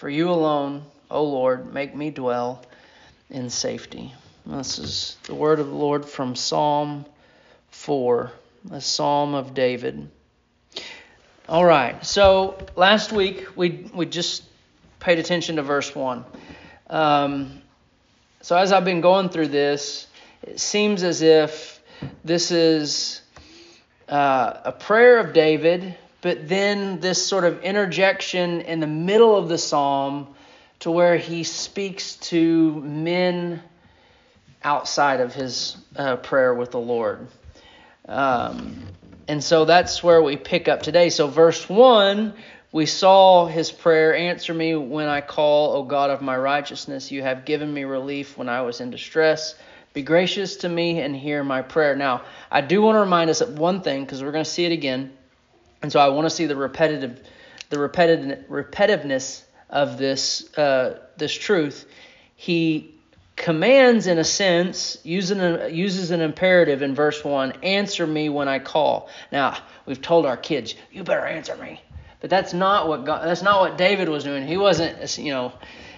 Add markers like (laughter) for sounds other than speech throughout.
For you alone, O Lord, make me dwell in safety. This is the word of the Lord from Psalm 4, a psalm of David. All right, so last week we, we just paid attention to verse 1. Um, so as I've been going through this, it seems as if this is uh, a prayer of David but then this sort of interjection in the middle of the psalm to where he speaks to men outside of his uh, prayer with the Lord. Um, and so that's where we pick up today. So, verse 1, we saw his prayer Answer me when I call, O God of my righteousness. You have given me relief when I was in distress. Be gracious to me and hear my prayer. Now, I do want to remind us of one thing because we're going to see it again. And so I want to see the repetitive, the repetitive, repetitiveness of this uh, this truth. He commands, in a sense, using a, uses an imperative in verse one. Answer me when I call. Now we've told our kids, you better answer me. But that's not what God, that's not what David was doing. He wasn't, you know,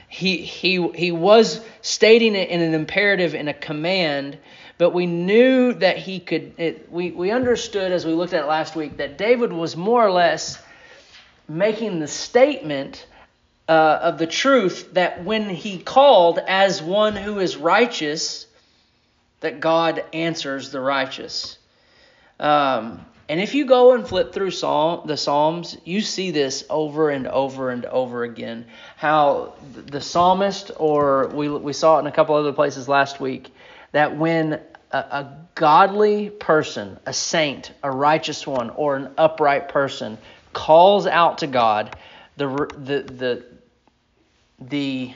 he he he was stating it in an imperative in a command but we knew that he could, it, we, we understood as we looked at it last week that David was more or less making the statement uh, of the truth that when he called as one who is righteous, that God answers the righteous. Um, and if you go and flip through Psalm, the Psalms, you see this over and over and over again. How the psalmist, or we, we saw it in a couple other places last week, that when a, a godly person, a saint, a righteous one, or an upright person calls out to God, the the the the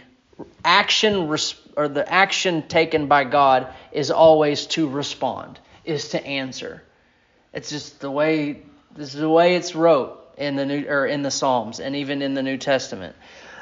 action or the action taken by God is always to respond, is to answer. It's just the way this is the way it's wrote in the new or in the Psalms and even in the New Testament.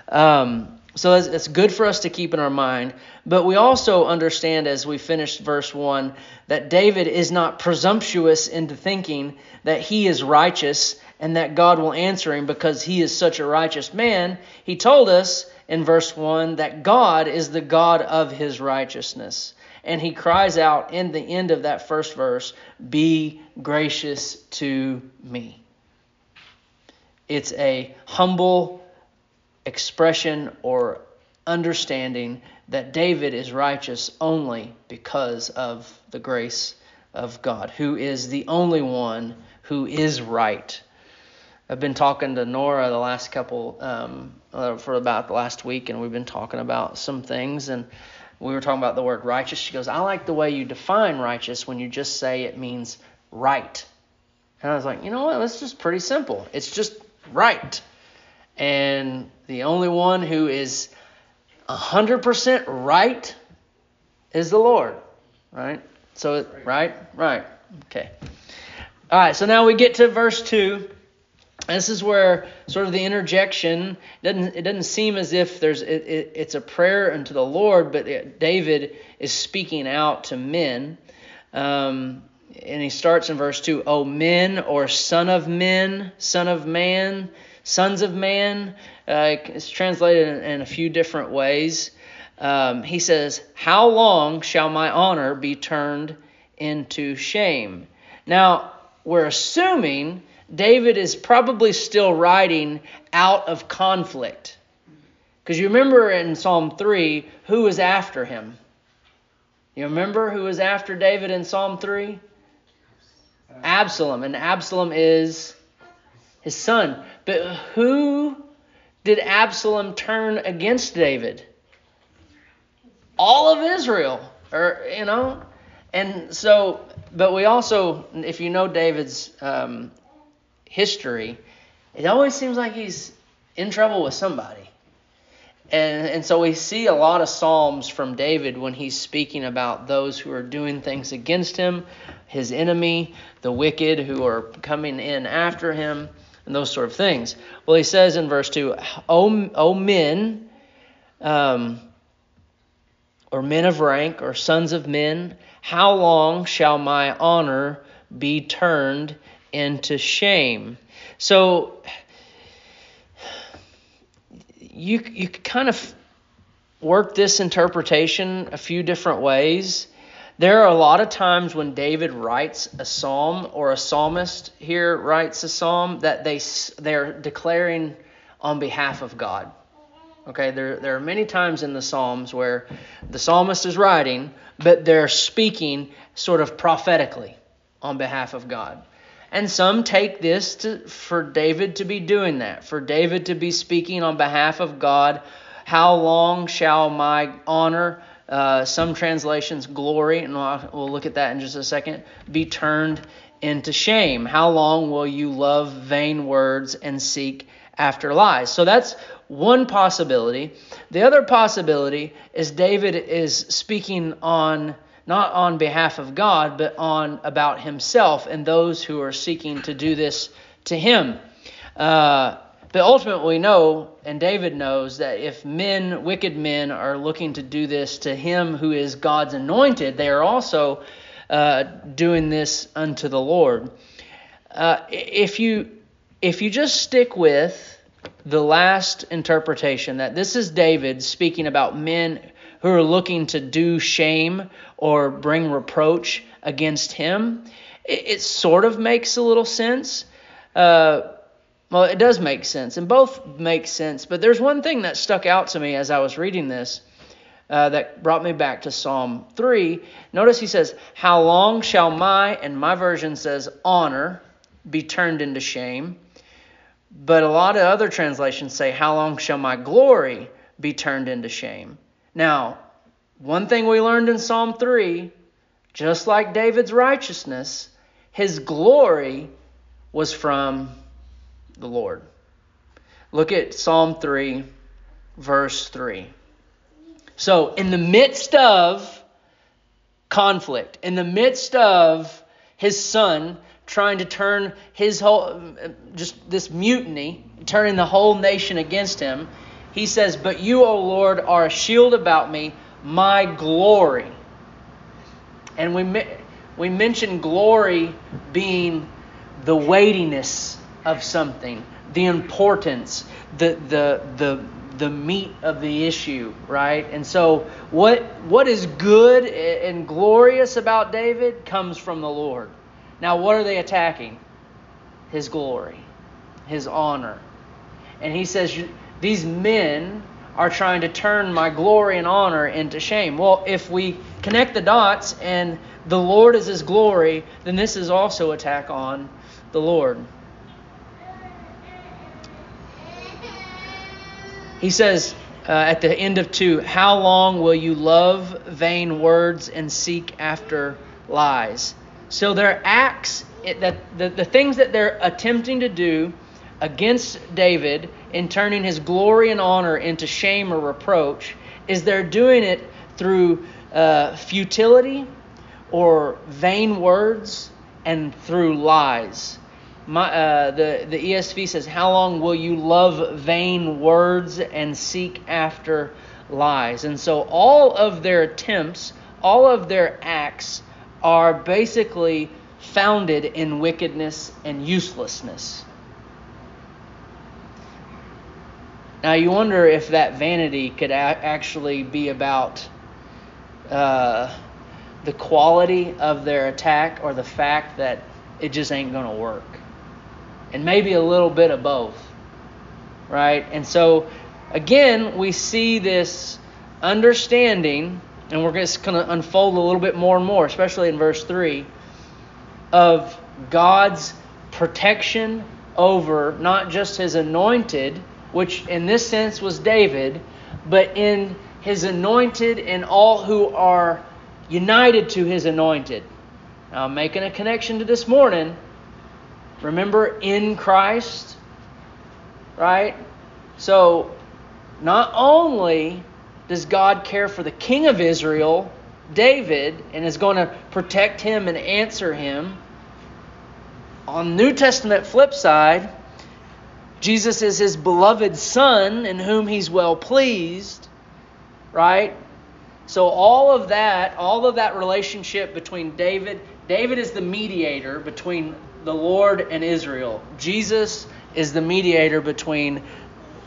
Um, so it's, good for us to keep in our mind. But we also understand as we finished verse 1 that David is not presumptuous into thinking that he is righteous and that God will answer him because he is such a righteous man. He told us in verse 1 that God is the God of his righteousness. And he cries out in the end of that first verse, Be gracious to me. It's a humble expression or understanding that David is righteous only because of the grace of God, who is the only one who is right. I've been talking to Nora the last couple, um, uh, for about the last week, and we've been talking about some things, and we were talking about the word righteous. She goes, I like the way you define righteous when you just say it means right. And I was like, you know what? That's just pretty simple. It's just right. And the only one who is 100% right is the Lord, right? So, right? Right. Okay. All right, so now we get to verse 2. This is where sort of the interjection doesn't it doesn't seem as if there's it, it, it's a prayer unto the Lord, but it, David is speaking out to men. Um, and he starts in verse 2, O men or son of men, son of man, sons of man. Uh, it's translated in, in, a few different ways. Um, he says, How long shall my honor be turned into shame? Now, we're assuming David is probably still writing out of conflict. Because you remember in Psalm 3, who was after him? You remember who was after David in Psalm 3? Absalom. And Absalom is his son. But who did Absalom turn against David? All of Israel, or you know, and so. But we also, if you know David's um, history, it always seems like he's in trouble with somebody. And, and so we see a lot of Psalms from David when he's speaking about those who are doing things against him, his enemy, the wicked who are coming in after him, and those sort of things. Well, he says in verse 2, O, o men, um, or men of rank, or sons of men, how long shall my honor be turned into shame? So you you kind of work this interpretation a few different ways. There are a lot of times when David writes a psalm or a psalmist here writes a psalm that they they're declaring on behalf of God. Okay, there there are many times in the psalms where the psalmist is writing, but they're speaking sort of prophetically on behalf of God. And some take this to, for David to be doing that, for David to be speaking on behalf of God. How long shall my honor, uh, some translations glory, and we'll, we'll look at that in just a second, be turned into shame? How long will you love vain words and seek after lies? So that's one possibility. The other possibility is David is speaking on not on behalf of God, but on about himself and those who are seeking to do this to him. Uh, but ultimately, we know, and David knows, that if men, wicked men, are looking to do this to him who is God's anointed, they are also uh, doing this unto the Lord. Uh, if you if you just stick with the last interpretation that this is David speaking about men who are looking to do shame or bring reproach against him, it, it sort of makes a little sense. Uh, well, it does make sense, and both make sense. But there's one thing that stuck out to me as I was reading this uh, that brought me back to Psalm 3. Notice he says, How long shall my, and my version says, honor be turned into shame? But a lot of other translations say, How long shall my glory be turned into shame? Now, one thing we learned in Psalm 3 just like David's righteousness, his glory was from the Lord. Look at Psalm 3, verse 3. So, in the midst of conflict, in the midst of his son trying to turn his whole, just this mutiny, turning the whole nation against him, he says, But you, O Lord, are a shield about me, my glory. And we, we mentioned glory being the weightiness of something, the importance, the, the, the, the meat of the issue, right? And so, what, what is good and glorious about David comes from the Lord. Now, what are they attacking? His glory, his honor. And he says, these men are trying to turn my glory and honor into shame. Well, if we connect the dots and the Lord is his glory, then this is also attack on the Lord. He says uh, at the end of 2, How long will you love vain words and seek after lies? So their acts, it, that the, the things that they're attempting to do against David in turning his glory and honor into shame or reproach is they're doing it through uh, futility or vain words and through lies. My, uh, the, the ESV says, How long will you love vain words and seek after lies? And so all of their attempts, all of their acts are basically founded in wickedness and uselessness. Now you wonder if that vanity could a- actually be about uh, the quality of their attack or the fact that it just ain't going to work. And maybe a little bit of both. Right? And so, again, we see this understanding, and we're just going to unfold a little bit more and more, especially in verse 3, of God's protection over not just his anointed which in this sense was David, but in his anointed and all who are united to his anointed. Now, I'm making a connection to this morning. Remember, in Christ, right? So, not only does God care for the king of Israel, David, and is going to protect him and answer him, on New Testament flip side, Jesus is his beloved son in whom he's well pleased, right? So all of that, all of that relationship between David, David is the mediator between the Lord and Israel. Jesus is the mediator between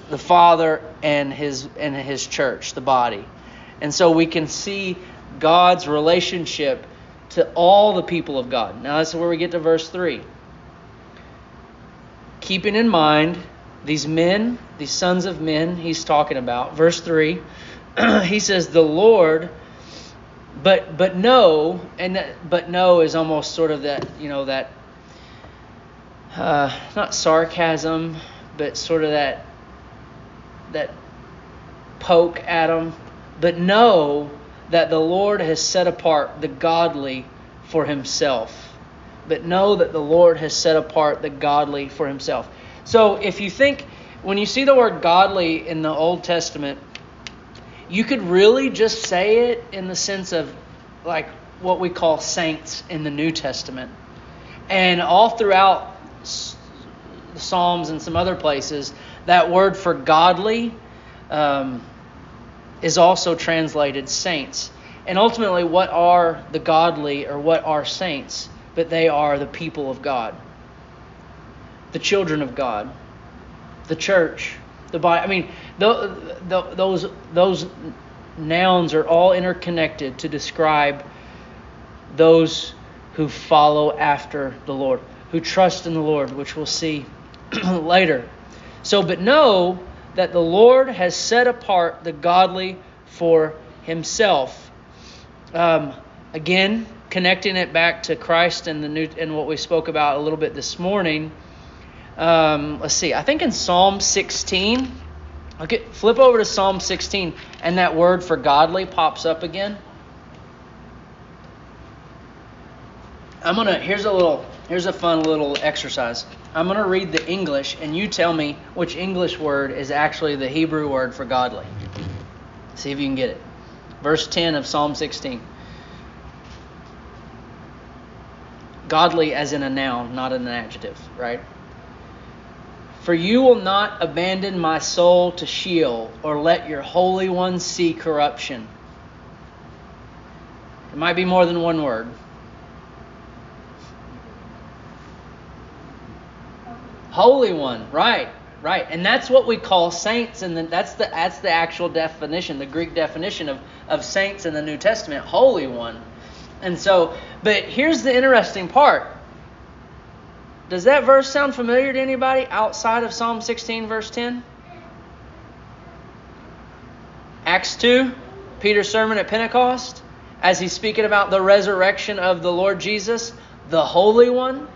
the Father and his and his church, the body. And so we can see God's relationship to all the people of God. Now that's where we get to verse 3. Keeping in mind these men, these sons of men he's talking about. Verse 3, (clears throat) he says the Lord but but know and that, but know is almost sort of that, you know, that uh, not sarcasm, but sort of that that poke at them, but know that the Lord has set apart the godly for himself. But know that the Lord has set apart the godly for himself. So if you think, when you see the word godly in the Old Testament, you could really just say it in the sense of like what we call saints in the New Testament. And all throughout Psalms and some other places, that word for godly um, is also translated saints. And ultimately, what are the godly or what are saints? But they are the people of God, the children of God, the church, the body. I mean, the, the, those those nouns are all interconnected to describe those who follow after the Lord, who trust in the Lord, which we'll see (clears throat) later. So, but know that the Lord has set apart the godly for himself. Um, again, connecting it back to Christ and the new and what we spoke about a little bit this morning. Um, let's see. I think in Psalm 16, okay, flip over to Psalm 16, and that word for godly pops up again. I'm gonna. Here's a little. Here's a fun little exercise. I'm going to read the English, and you tell me which English word is actually the Hebrew word for godly. See if you can get it. Verse 10 of Psalm 16. Godly as in a noun, not in an adjective, right? For you will not abandon my soul to Sheol, or let your Holy One see corruption. It might be more than one word. Holy One, right, right, and that's what we call saints, and that's the that's the actual definition, the Greek definition of of saints in the New Testament, Holy One. And so, but here's the interesting part. Does that verse sound familiar to anybody outside of Psalm 16, verse 10? Acts 2, Peter's sermon at Pentecost, as he's speaking about the resurrection of the Lord Jesus, the Holy One,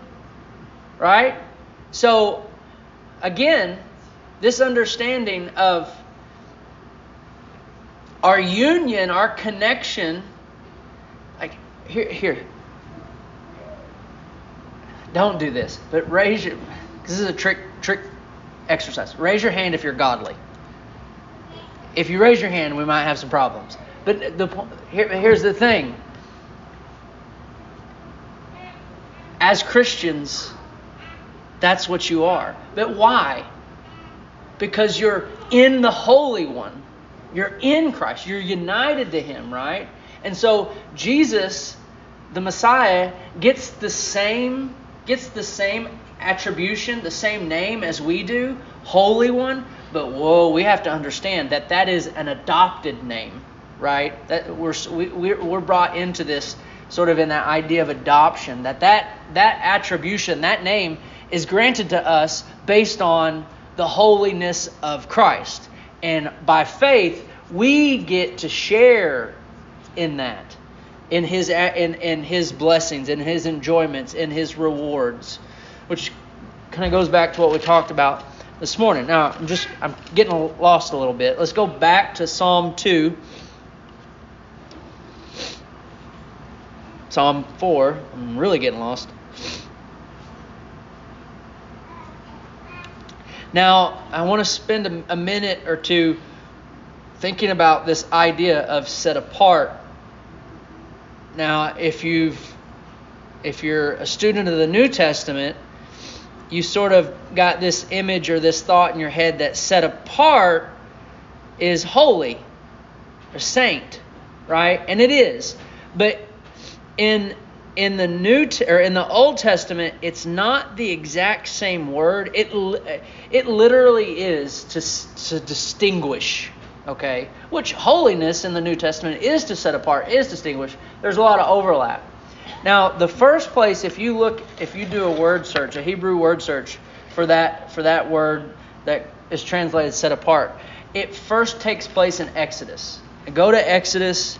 right? So, again, this understanding of our union, our connection, like here, here. Don't do this, but raise your. This is a trick, trick exercise. Raise your hand if you're godly. If you raise your hand, we might have some problems. But the here, here's the thing. As Christians, that's what you are. But why? Because you're in the Holy One. You're in Christ. You're united to Him, right? And so Jesus, the Messiah, gets the same gets the same attribution, the same name as we do, Holy One. But whoa, we have to understand that that is an adopted name, right? That we're we, we're brought into this sort of in that idea of adoption. That that that attribution, that name is granted to us based on the holiness of Christ. And by faith, we get to share in that, in his in, in his blessings, in his enjoyments, in his rewards, which kind of goes back to what we talked about this morning. Now, I'm just I'm getting lost a little bit. Let's go back to Psalm 2. Psalm 4. I'm really getting lost. Now, I want to spend a, minute or two thinking about this idea of set apart. Now, if you've if you're a student of the New Testament, you sort of got this image or this thought in your head that set apart is holy or saint, right? And it is. But in in the new or in the Old Testament, it's not the exact same word. It it literally is to to distinguish. Okay, which holiness in the New Testament is to set apart, is distinguish. There's a lot of overlap. Now, the first place, if you look, if you do a word search, a Hebrew word search for that for that word that is translated set apart, it first takes place in Exodus. Go to Exodus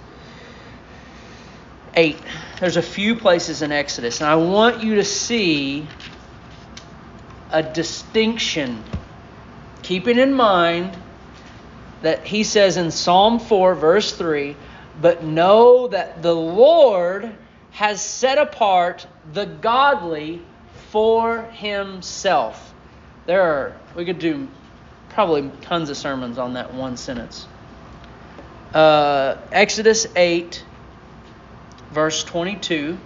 8. There's a few places in Exodus, and I want you to see a distinction, keeping in mind that he says in Psalm 4, verse 3, but know that the Lord has set apart the godly for himself. There are, we could do probably tons of sermons on that one sentence. Uh, Exodus 8, verse 22.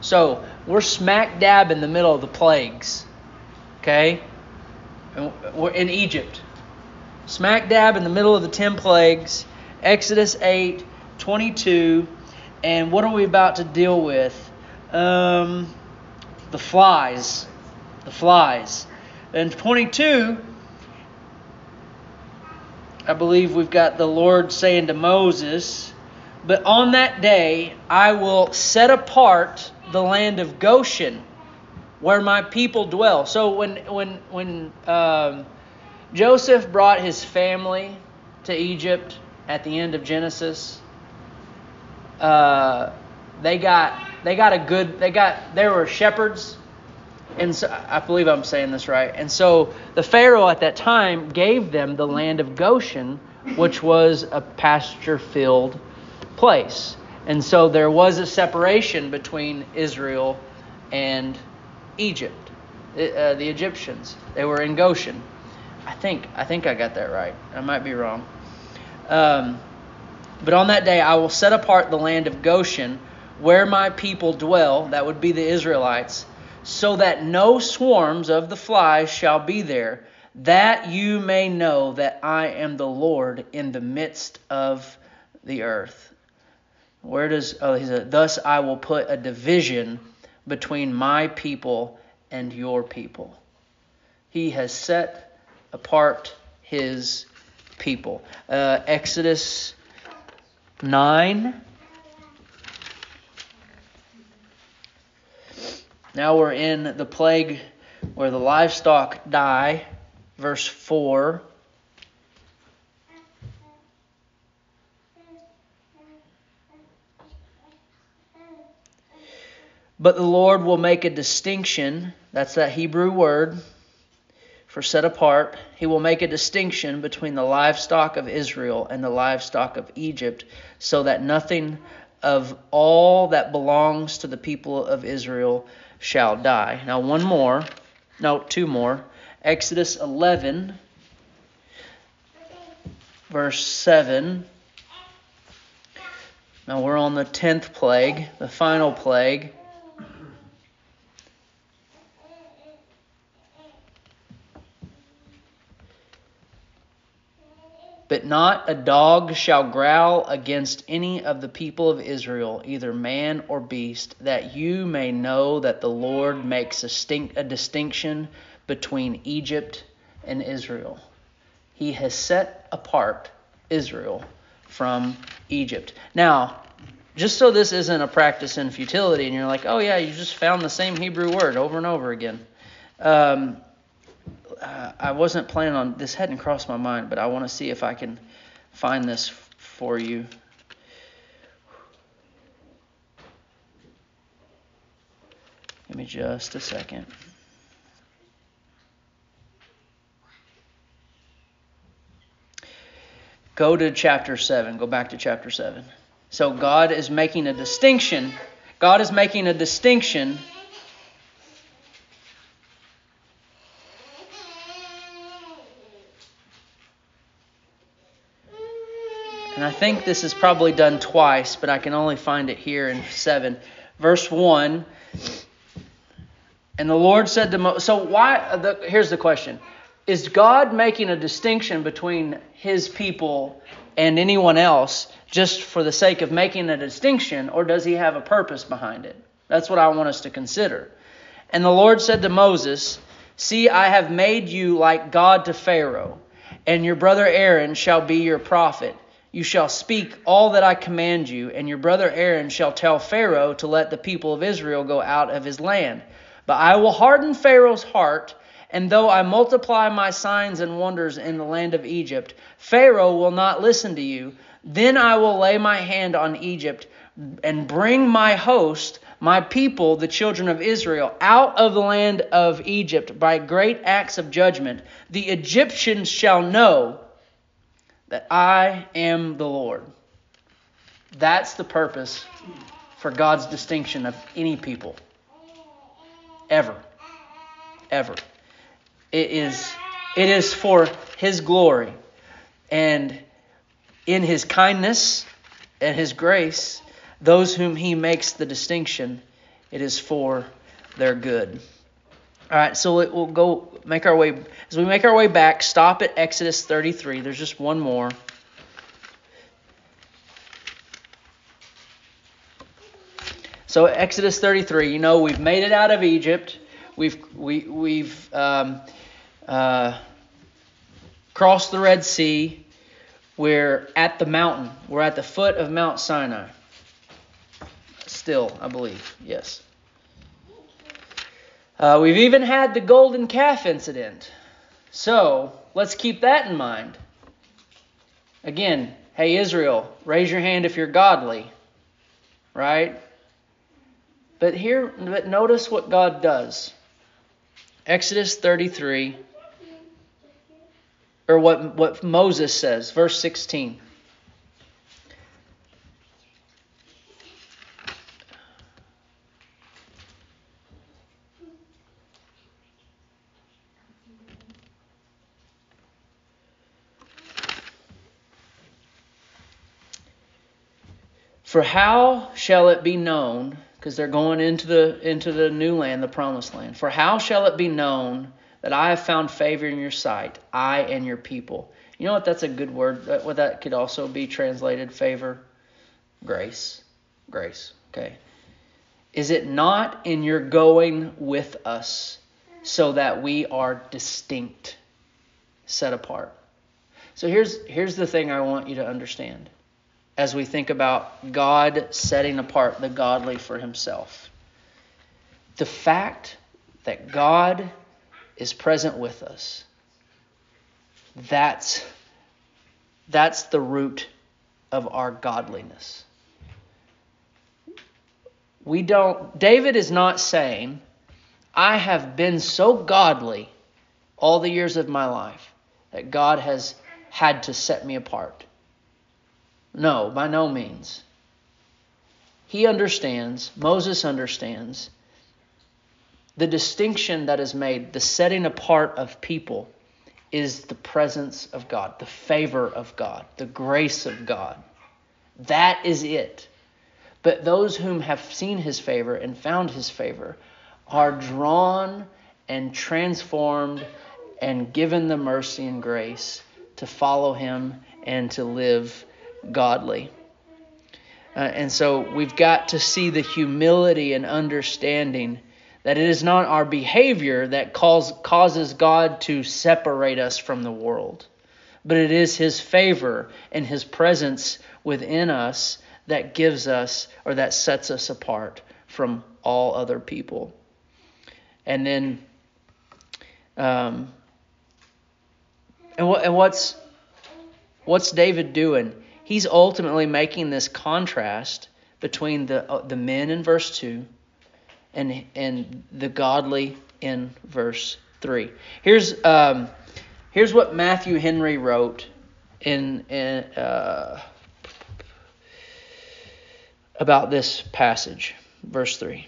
So we're smack dab in the middle of the plagues. Okay? We're in Egypt. Smack dab in the middle of the 10 plagues. Exodus 8, 22. And what are we about to deal with? Um, the flies. The flies. And 22, I believe we've got the Lord saying to Moses, But on that day I will set apart the land of Goshen, where my people dwell. So when when when um, Joseph brought his family to Egypt at the end of Genesis, uh, they got they got a good they got there were shepherds and so, I believe I'm saying this right. And so the Pharaoh at that time gave them the land of Goshen, which was a pasture filled place. And so there was a separation between Israel and Egypt, uh, the Egyptians. They were in Goshen. I think I think I got that right. I might be wrong. Um, but on that day I will set apart the land of Goshen, where my people dwell. That would be the Israelites so that no swarms of the flies shall be there, that you may know that I am the Lord in the midst of the earth. Where does oh he said, thus I will put a division between my people and your people. He has set apart his people. Uh, Exodus 9 Now we're in the plague where the livestock die, verse 4. But the Lord will make a distinction, that's that Hebrew word for set apart. He will make a distinction between the livestock of Israel and the livestock of Egypt, so that nothing of all that belongs to the people of Israel shall die. Now, one more. No, two more. Exodus 11, verse 7. Now we're on the 10th plague, the final plague. But not a dog shall growl against any of the people of Israel, either man or beast, that you may know that the Lord makes a, a distinction between Egypt and Israel. He has set apart Israel from Egypt. Now, just so this isn't a practice in futility and you're like, oh, yeah, you just found the same Hebrew word over and over again. Um, uh, I wasn't planning on this hadn't crossed my mind, but I want to see if I can find this for you. Give me just a second. Go to chapter 7. Go back to chapter 7. So God is making a distinction. God is making a distinction And I think this is probably done twice, but I can only find it here in 7. Verse 1. And the Lord said to Moses, so why, the, here's the question. Is God making a distinction between his people and anyone else just for the sake of making a distinction, or does he have a purpose behind it? That's what I want us to consider. And the Lord said to Moses, See, I have made you like God to Pharaoh, and your brother Aaron shall be your prophet. You shall speak all that I command you, and your brother Aaron shall tell Pharaoh to let the people of Israel go out of his land. But I will harden Pharaoh's heart, and though I multiply my signs and wonders in the land of Egypt, Pharaoh will not listen to you. Then I will lay my hand on Egypt and bring my host my people, the children of Israel, out of the land of Egypt by great acts of judgment, the Egyptians shall know that I am the Lord. That's the purpose for God's distinction of any people. Ever. Ever. It is, it is for His glory. And in His kindness and His grace, those whom he makes the distinction, it is for their good. All right, so we'll go make our way as we make our way back. Stop at Exodus 33. There's just one more. So Exodus 33. You know we've made it out of Egypt. We've we we've um, uh, crossed the Red Sea. We're at the mountain. We're at the foot of Mount Sinai still, I believe. Yes. Uh, we've even had the golden calf incident. So let's keep that in mind. Again, hey, Israel, raise your hand if you're godly. Right? But here, but notice what God does. Exodus 33, or what, what Moses says, verse 16. For how shall it be known, because they're going into the into the new land, the promised land. For how shall it be known that I have found favor in your sight, I and your people? You know what? That's a good word. What that could also be translated favor, grace, grace. Okay. Is it not in your going with us, so that we are distinct, set apart? So here's here's the thing I want you to understand as we think about God setting apart the godly for himself. The fact that God is present with us, that's, that's the root of our godliness. We don't, David is not saying, I have been so godly all the years of my life that God has had to set me apart. No, by no means. He understands, Moses understands, the distinction that is made, the setting apart of people, is the presence of God, the favor of God, the grace of God. That is it. But those whom have seen his favor and found his favor are drawn and transformed and given the mercy and grace to follow him and to live godly. Uh, and so we've got to see the humility and understanding that it is not our behavior that cause, causes God to separate us from the world, but it is His favor and His presence within us that gives us or that sets us apart from all other people. And then, um, and what and what's what's David doing? He's ultimately making this contrast between the uh, the men in verse 2 and and the godly in verse 3. Here's um, here's what Matthew Henry wrote in, in uh, about this passage, verse 3.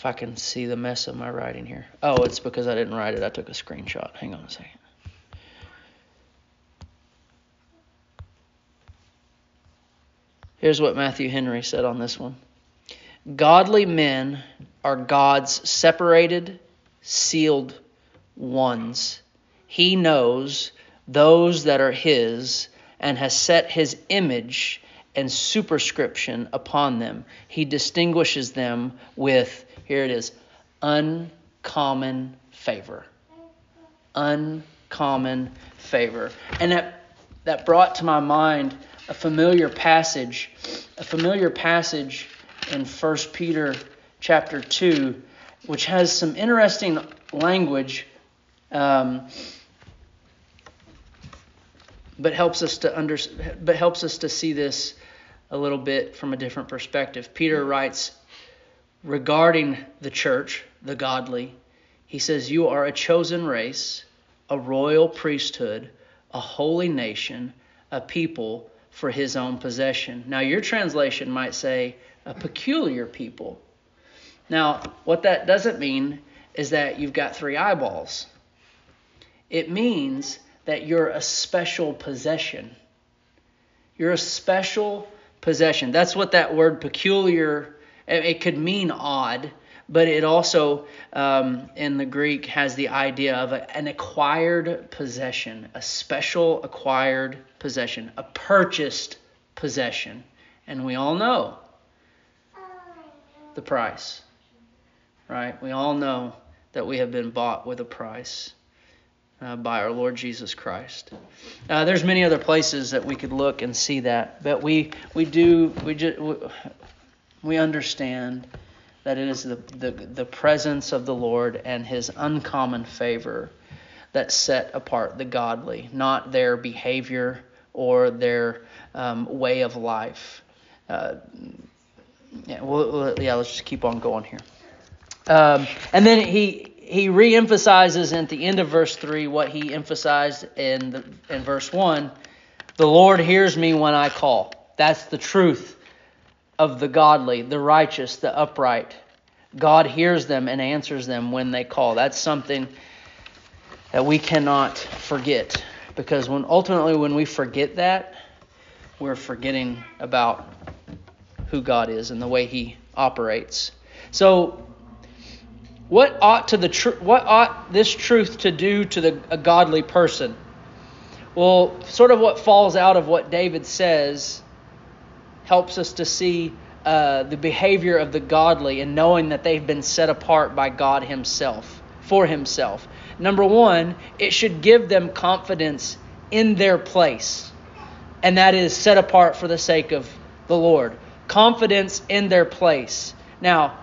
If I can see the mess of my writing here. Oh, it's because I didn't write it. I took a screenshot. Hang on a second. Here's what Matthew Henry said on this one Godly men are God's separated, sealed ones. He knows those that are His and has set His image and superscription upon them. He distinguishes them with, here it is, uncommon favor. Uncommon favor. And that, that brought to my mind a familiar passage, a familiar passage in 1 Peter chapter 2, which has some interesting language, um, but helps us to under, but helps us to see this a little bit from a different perspective. Peter writes regarding the church, the godly, he says, You are a chosen race, a royal priesthood, a holy nation, a people for his own possession. Now, your translation might say, a peculiar people. Now, what that doesn't mean is that you've got three eyeballs. It means that you're a special possession. You're a special possession. That's what that word peculiar, it could mean odd, but it also, um, in the Greek, has the idea of a, an acquired possession, a special acquired possession, a purchased possession. And we all know the price, right? We all know that we have been bought with a price. Uh, by our Lord Jesus Christ. Uh, there's many other places that we could look and see that, but we we do we just we, understand that it is the, the the presence of the Lord and His uncommon favor that set apart the godly, not their behavior or their um, way of life. Uh, yeah, yeah, let's just keep on going here. Um, and then he he reemphasizes at the end of verse 3 what he emphasized in, the, in verse 1 the Lord hears me when I call. That's the truth of the godly, the righteous, the upright. God hears them and answers them when they call. That's something that we cannot forget because when ultimately when we forget that, we're forgetting about who God is and the way he operates. So what ought to the tr- what ought this truth to do to the a godly person? Well, sort of what falls out of what David says helps us to see uh, the behavior of the godly and knowing that they've been set apart by God Himself for Himself. Number one, it should give them confidence in their place, and that is set apart for the sake of the Lord. Confidence in their place. Now,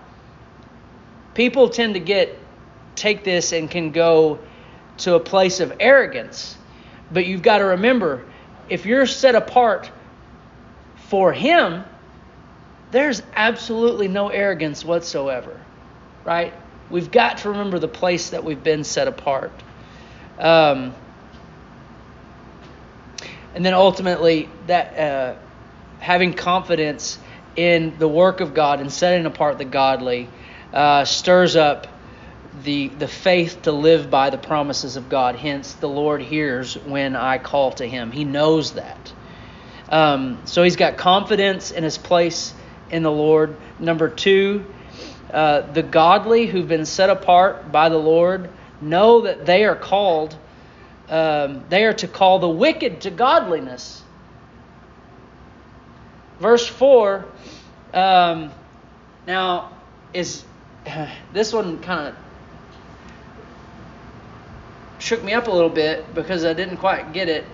people tend to get take this and can go to a place of arrogance. But you've got to remember, if you're set apart for him, there's absolutely no arrogance whatsoever. Right? We've got to remember the place that we've been set apart. Um, and then ultimately, that uh, having confidence in the work of God and setting apart the godly uh, stirs up the, the faith to live by the promises of God. Hence, the Lord hears when I call to Him. He knows that. Um, so he's got confidence in his place in the Lord. Number two, uh, the godly who've been set apart by the Lord know that they are called, um, they are to call the wicked to godliness. Verse 4, um, now, is (sighs) this one kind of shook me up a little bit because I didn't quite get it.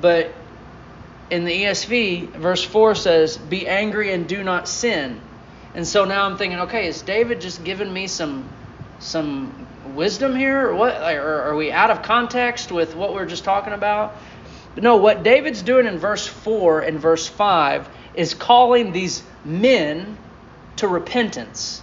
But in the ESV, verse 4 says, Be angry and do not sin. And so now I'm thinking, okay, is David just giving me some some wisdom here? Or what? Or are we out of context with what we are just talking about? But no, what David's doing in verse 4 and verse 5 is calling these men to repentance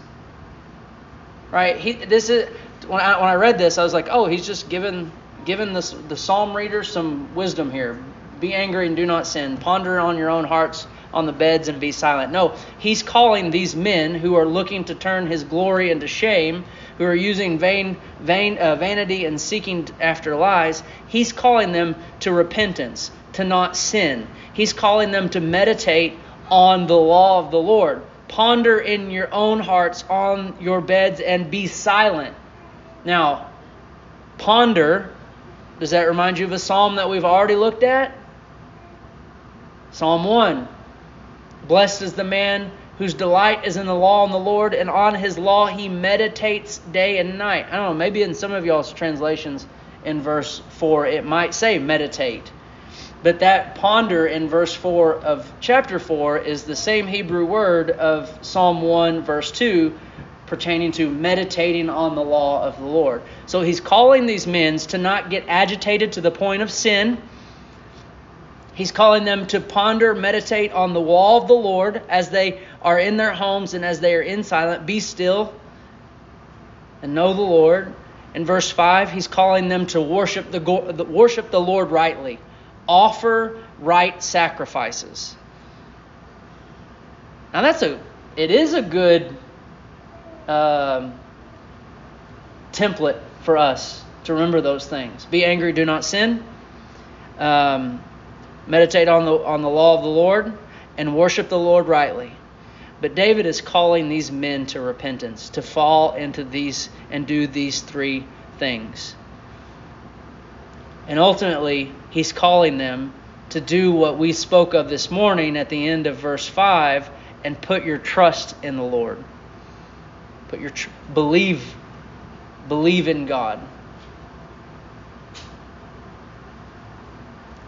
right? He this is when I when I read this, I was like, oh, he's just given given this the psalm reader some wisdom here. Be angry and do not sin. Ponder on your own hearts on the beds and be silent. No, he's calling these men who are looking to turn his glory into shame, who are using vain, vain uh, vanity and seeking after lies. He's calling them to repentance, to not sin. He's calling them to meditate on the law of the Lord. Ponder in your own hearts on your beds and be silent. Now, ponder, does that remind you of a psalm that we've already looked at? Psalm 1. Blessed is the man whose delight is in the law of the Lord, and on his law he meditates day and night. I don't know, maybe in some of y'all's translations in verse 4 it might say meditate. But that ponder in verse 4 of chapter 4 is the same Hebrew word of Psalm 1, verse 2, pertaining to meditating on the law of the Lord. So he's calling these men to not get agitated to the point of sin. He's calling them to ponder, meditate on the law of the Lord as they are in their homes and as they are in silent. Be still and know the Lord. In verse 5, he's calling them to worship the, worship the Lord rightly offer right sacrifices. Now that's a it is a good um, template for us to remember those things. Be angry, do not sin. Um, meditate on the on the law of the Lord and worship the Lord rightly. But David is calling these men to repentance, to fall into these and do these three things. And ultimately, he's calling them to do what we spoke of this morning at the end of verse 5 and put your trust in the Lord. Put your tr- believe believe in God.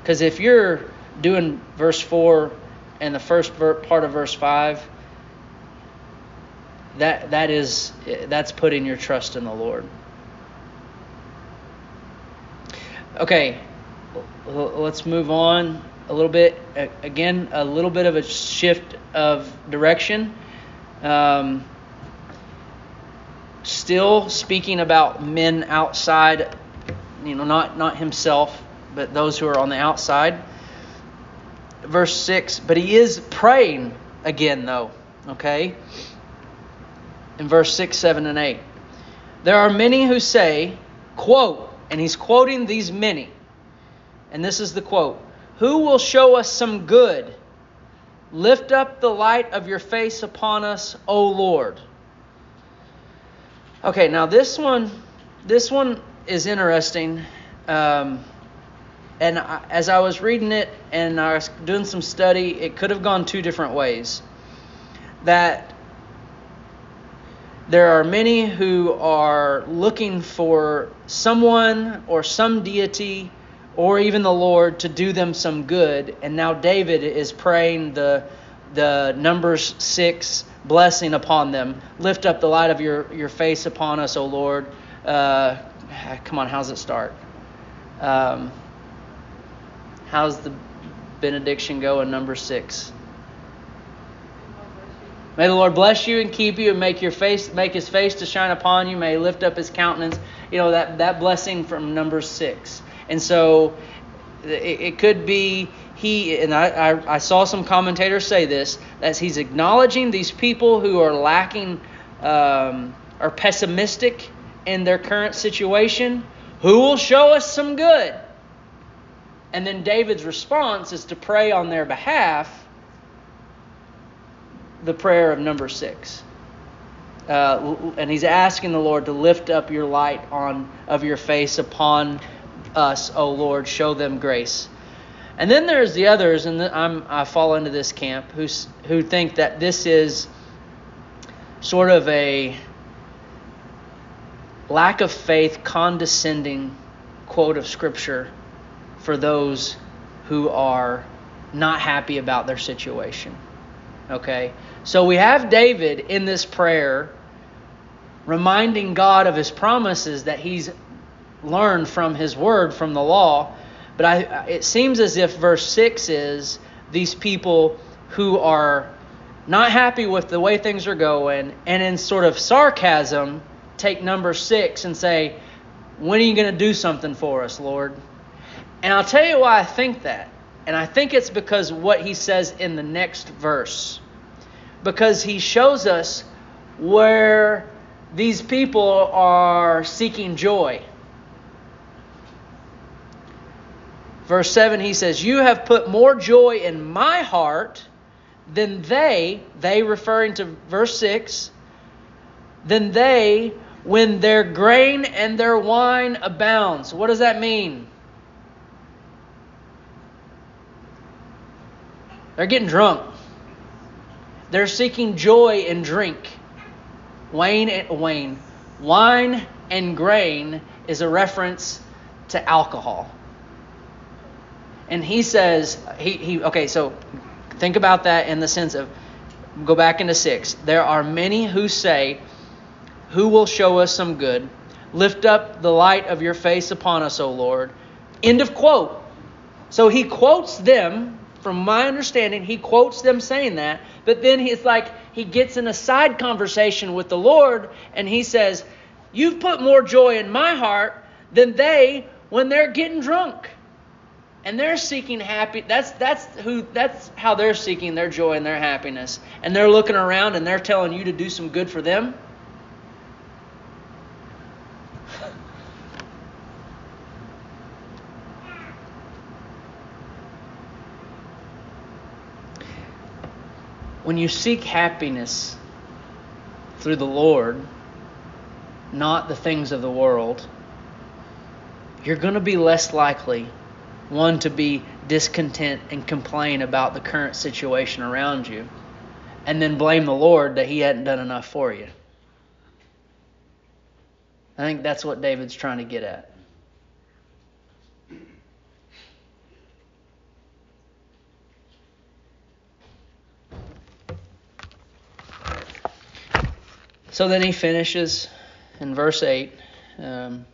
Cuz if you're doing verse 4 and the first part of verse 5 that that is that's putting your trust in the Lord. Okay, let's move on a little bit. Again, a little bit of a shift of direction. Um, still speaking about men outside, you know, not not himself, but those who are on the outside. Verse six, but he is praying again, though. Okay. In verse six, seven, and eight, there are many who say, "quote." And he's quoting these many. And this is the quote Who will show us some good? Lift up the light of your face upon us, O Lord. Okay, now this one, this one is interesting. Um, and I, as I was reading it and I was doing some study, it could have gone two different ways. That there are many who are looking for someone or some deity or even the Lord to do them some good. And now David is praying the the Numbers 6 blessing upon them. Lift up the light of your, your face upon us, O Lord. Uh, come on, how's it start? Um, how's the benediction go in number 6? May the Lord bless you and keep you and make your face make his face to shine upon you. May he lift up his countenance. You know that that blessing from number six. And so it, it could be he and I, I, I, saw some commentators say this that he's acknowledging these people who are lacking um, are pessimistic in their current situation. Who will show us some good? And then David's response is to pray on their behalf the prayer of number six. Uh, and he's asking the Lord to lift up your light on of your face upon us, O Lord, show them grace. And then there's the others, and I'm, I fall into this camp who who think that this is sort of a lack of faith, condescending quote of Scripture for those who are not happy about their situation. Okay? So we have David in this prayer reminding God of his promises that he's learned from his word, from the law. But I, it seems as if verse 6 is these people who are not happy with the way things are going, and in sort of sarcasm, take number 6 and say, When are you going to do something for us, Lord? And I'll tell you why I think that. And I think it's because what he says in the next verse. Because he shows us where these people are seeking joy. Verse 7, he says, You have put more joy in my heart than they, they referring to verse 6, than they when their grain and their wine abounds. What does that mean? They're getting drunk. They're seeking joy in drink. Wayne and Wayne. Wine and grain is a reference to alcohol. And he says, he, he okay, so think about that in the sense of go back into six. There are many who say, Who will show us some good? Lift up the light of your face upon us, O Lord. End of quote. So he quotes them, from my understanding, he quotes them saying that, but then he's like, he gets in a side conversation with the Lord and he says, You've put more joy in my heart than they when they're getting drunk and they're seeking happy that's that's who that's how they're seeking their joy and their happiness. And they're looking around and they're telling you to do some good for them. When you seek happiness through the Lord not the things of the world you're going to be less likely one to be discontent and complain about the current situation around you, and then blame the Lord that He hadn't done enough for you. I think that's what David's trying to get at. So then he finishes in verse 8. Um,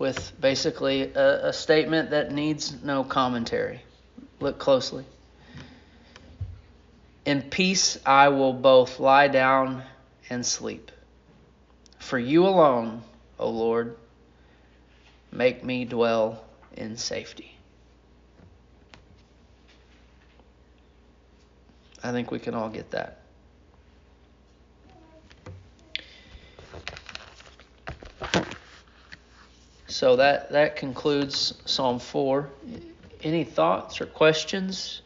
with basically a, a statement that needs no commentary. Look closely. In peace I will both lie down and sleep. For you alone, O Lord, make me dwell in safety. I think we can all get that. So that, that concludes Psalm 4. Any thoughts or questions?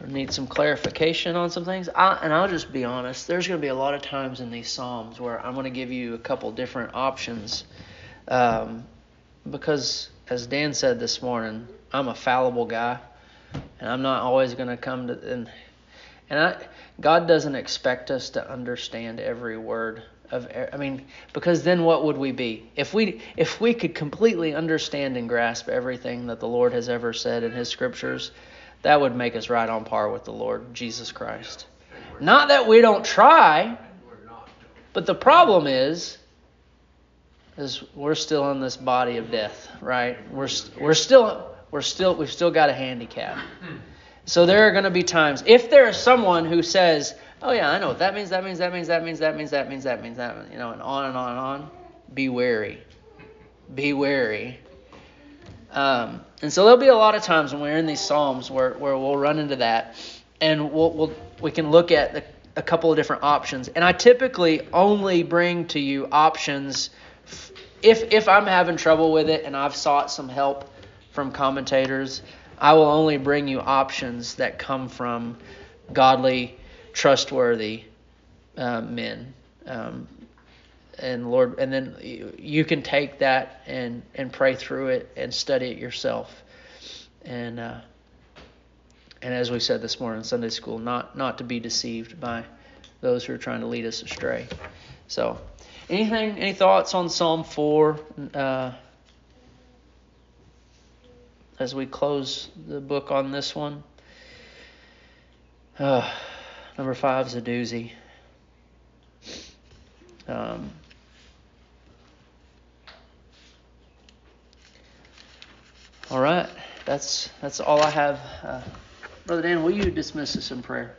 Or need some clarification on some things? I, and I'll just be honest, there's going to be a lot of times in these Psalms where I'm going to give you a couple different options. Um, because, as Dan said this morning, I'm a fallible guy. And I'm not always going to come to. And, and I, God doesn't expect us to understand every word of I mean because then what would we be? If we if we could completely understand and grasp everything that the Lord has ever said in his scriptures that would make us right on par with the Lord Jesus Christ. Not that we don't try but the problem is is we're still in this body of death right? We're we're still we're still we've still got a handicap. So there are going to be times if there is someone who says oh yeah, I know that means that means that means that means that means that means that means that you know, and on and on and on. Be wary. Be wary. Um, and so there'll be a lot of times when we're in these psalms where, where we'll run into that, and we'll, we'll we can look at the, a couple of different options. And I typically only bring to you options if if I'm having trouble with it and I've sought some help from commentators. I will only bring you options that come from godly trustworthy uh, men. Um, and Lord, and then you can take that and and pray through it and study it yourself. And uh, and as we said this morning in Sunday school, not not to be deceived by those who are trying to lead us astray. So, anything, any thoughts on Psalm four? Uh, as we close the book on this one. Uh, Number five is a doozy. Um, all right, that's that's all I have. Uh, Brother Dan, will you dismiss us in prayer?